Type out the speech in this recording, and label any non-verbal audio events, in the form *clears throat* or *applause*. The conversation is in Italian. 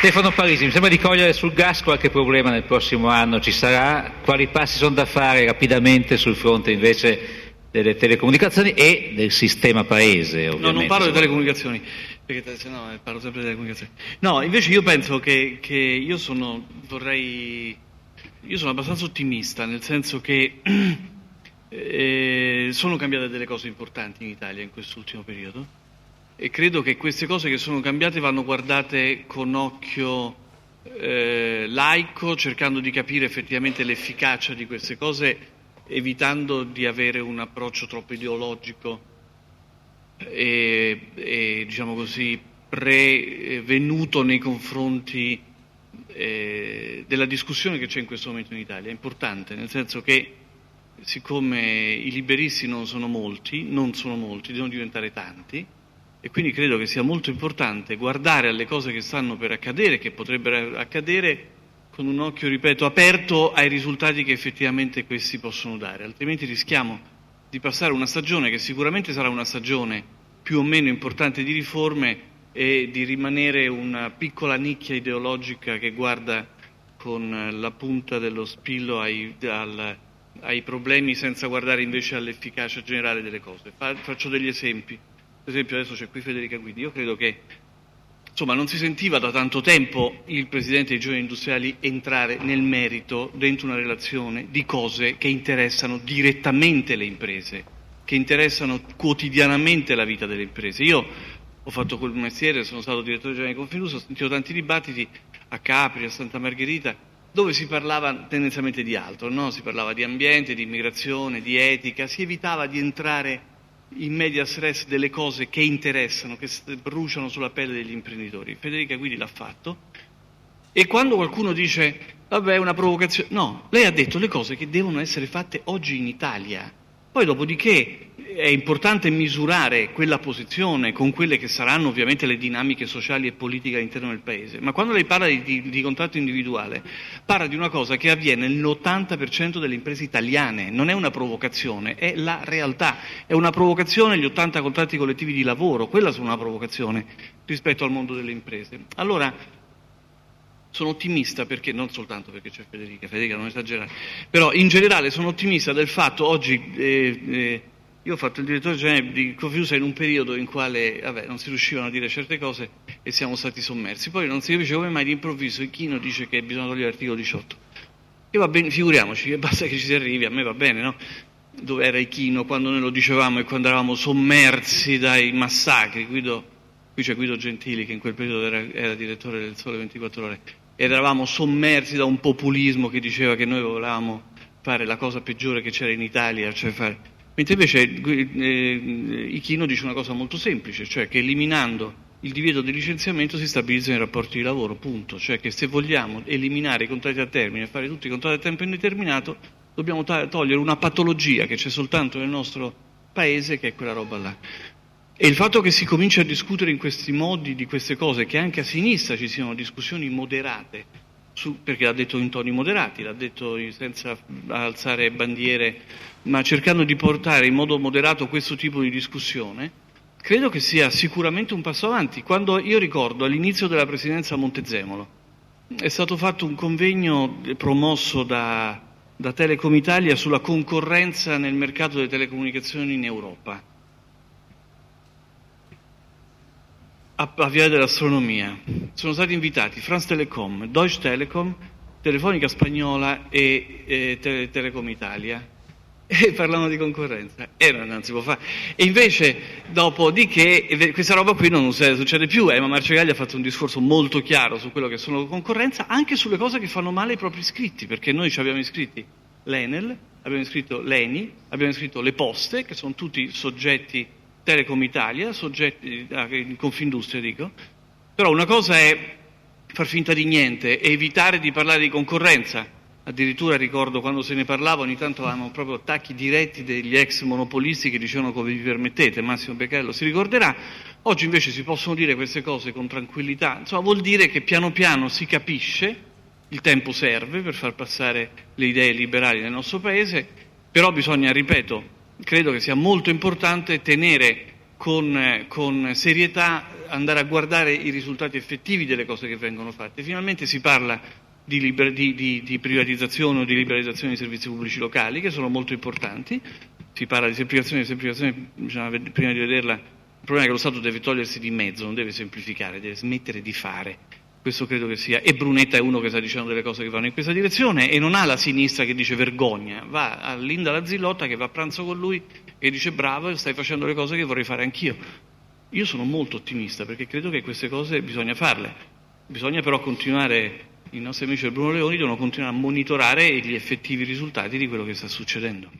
Stefano Parisi, mi sembra di cogliere sul gas qualche problema nel prossimo anno ci sarà, quali passi sono da fare rapidamente sul fronte invece delle telecomunicazioni e del sistema paese? No, non parlo di telecomunicazioni, perché se no eh, parlo sempre di telecomunicazioni. No, invece io penso che, che io sono, vorrei, io sono abbastanza ottimista, nel senso che *clears throat* eh, sono cambiate delle cose importanti in Italia in quest'ultimo periodo e credo che queste cose che sono cambiate vanno guardate con occhio eh, laico, cercando di capire effettivamente l'efficacia di queste cose, evitando di avere un approccio troppo ideologico e, e diciamo così, prevenuto nei confronti eh, della discussione che c'è in questo momento in Italia. È importante, nel senso che siccome i liberisti non sono molti, non sono molti, devono diventare tanti, e quindi credo che sia molto importante guardare alle cose che stanno per accadere, che potrebbero accadere, con un occhio, ripeto, aperto ai risultati che effettivamente questi possono dare, altrimenti rischiamo di passare una stagione che sicuramente sarà una stagione più o meno importante di riforme e di rimanere una piccola nicchia ideologica che guarda con la punta dello spillo ai, al, ai problemi senza guardare invece all'efficacia generale delle cose. Faccio degli esempi. Per esempio adesso c'è qui Federica Guidi, io credo che insomma, non si sentiva da tanto tempo il Presidente dei Giovani Industriali entrare nel merito dentro una relazione di cose che interessano direttamente le imprese, che interessano quotidianamente la vita delle imprese. Io ho fatto quel mestiere, sono stato direttore generale di Confiduso, ho sentito tanti dibattiti a Capri, a Santa Margherita, dove si parlava tendenzialmente di altro, no? si parlava di ambiente, di immigrazione, di etica, si evitava di entrare in media stress delle cose che interessano, che bruciano sulla pelle degli imprenditori. Federica Guidi l'ha fatto. E quando qualcuno dice, vabbè, è una provocazione, no, lei ha detto le cose che devono essere fatte oggi in Italia. Poi dopodiché è importante misurare quella posizione con quelle che saranno ovviamente le dinamiche sociali e politiche all'interno del Paese, ma quando lei parla di, di, di contratto individuale parla di una cosa che avviene nell'80% delle imprese italiane, non è una provocazione, è la realtà, è una provocazione gli 80 contratti collettivi di lavoro, quella sono una provocazione rispetto al mondo delle imprese. Allora, sono ottimista perché, non soltanto perché c'è Federica, Federica non esagerare, però in generale sono ottimista del fatto oggi eh, eh, io ho fatto il direttore generale di Confiusa in un periodo in cui non si riuscivano a dire certe cose e siamo stati sommersi. Poi non si capisce come mai d'improvviso Ichino dice che bisogna togliere l'articolo 18. E va bene, figuriamoci, basta che ci si arrivi, a me va bene, no? Dove era Ichino quando noi lo dicevamo e quando eravamo sommersi dai massacri? Guido, qui c'è Guido Gentili che in quel periodo era, era direttore del Sole 24 Ore ed eravamo sommersi da un populismo che diceva che noi volevamo fare la cosa peggiore che c'era in Italia, cioè fare Mentre invece eh, Ichino dice una cosa molto semplice, cioè che eliminando il divieto di licenziamento si stabilizzano i rapporti di lavoro, punto. Cioè che se vogliamo eliminare i contratti a termine e fare tutti i contratti a tempo indeterminato, dobbiamo togliere una patologia che c'è soltanto nel nostro paese, che è quella roba là. E il fatto che si cominci a discutere in questi modi di queste cose, che anche a sinistra ci siano discussioni moderate, su, perché l'ha detto in toni moderati, l'ha detto senza alzare bandiere, ma cercando di portare in modo moderato questo tipo di discussione, credo che sia sicuramente un passo avanti. Quando io ricordo all'inizio della presidenza a Montezemolo è stato fatto un convegno promosso da, da Telecom Italia sulla concorrenza nel mercato delle telecomunicazioni in Europa a, Via dell'Astronomia. Sono stati invitati France Telecom, Deutsche Telekom, Telefonica Spagnola e, e Tele, Telecom Italia e parlavano di concorrenza e non si può fare. E invece, dopodiché, questa roba qui non succede più. Emma Marcegaglia ha fatto un discorso molto chiaro su quello che sono concorrenza, anche sulle cose che fanno male ai propri iscritti, perché noi ci abbiamo iscritti l'Enel, abbiamo iscritto l'ENI, abbiamo iscritto le poste, che sono tutti soggetti Telecom Italia, soggetti ah, in Confindustria dico, però una cosa è far finta di niente e evitare di parlare di concorrenza. Addirittura ricordo quando se ne parlava ogni tanto avevamo proprio attacchi diretti degli ex monopolisti che dicevano come vi permettete, Massimo Becchello si ricorderà. Oggi invece si possono dire queste cose con tranquillità, insomma vuol dire che piano piano si capisce, il tempo serve per far passare le idee liberali nel nostro Paese, però bisogna, ripeto, credo che sia molto importante tenere con, con, serietà andare a guardare i risultati effettivi delle cose che vengono fatte. Finalmente si parla di, liber, di, di, di privatizzazione o di liberalizzazione dei servizi pubblici locali, che sono molto importanti. Si parla di semplificazione, semplificazione, bisogna, prima di vederla, il problema è che lo Stato deve togliersi di mezzo, non deve semplificare, deve smettere di fare questo credo che sia. E Brunetta è uno che sta dicendo delle cose che vanno in questa direzione e non ha la sinistra che dice vergogna, va a Linda la Zillotta che va a pranzo con lui e dice bravo, stai facendo le cose che vorrei fare anch'io. Io sono molto ottimista perché credo che queste cose bisogna farle. Bisogna però continuare, i nostri amici del Bruno Leoni devono continuare a monitorare gli effettivi risultati di quello che sta succedendo.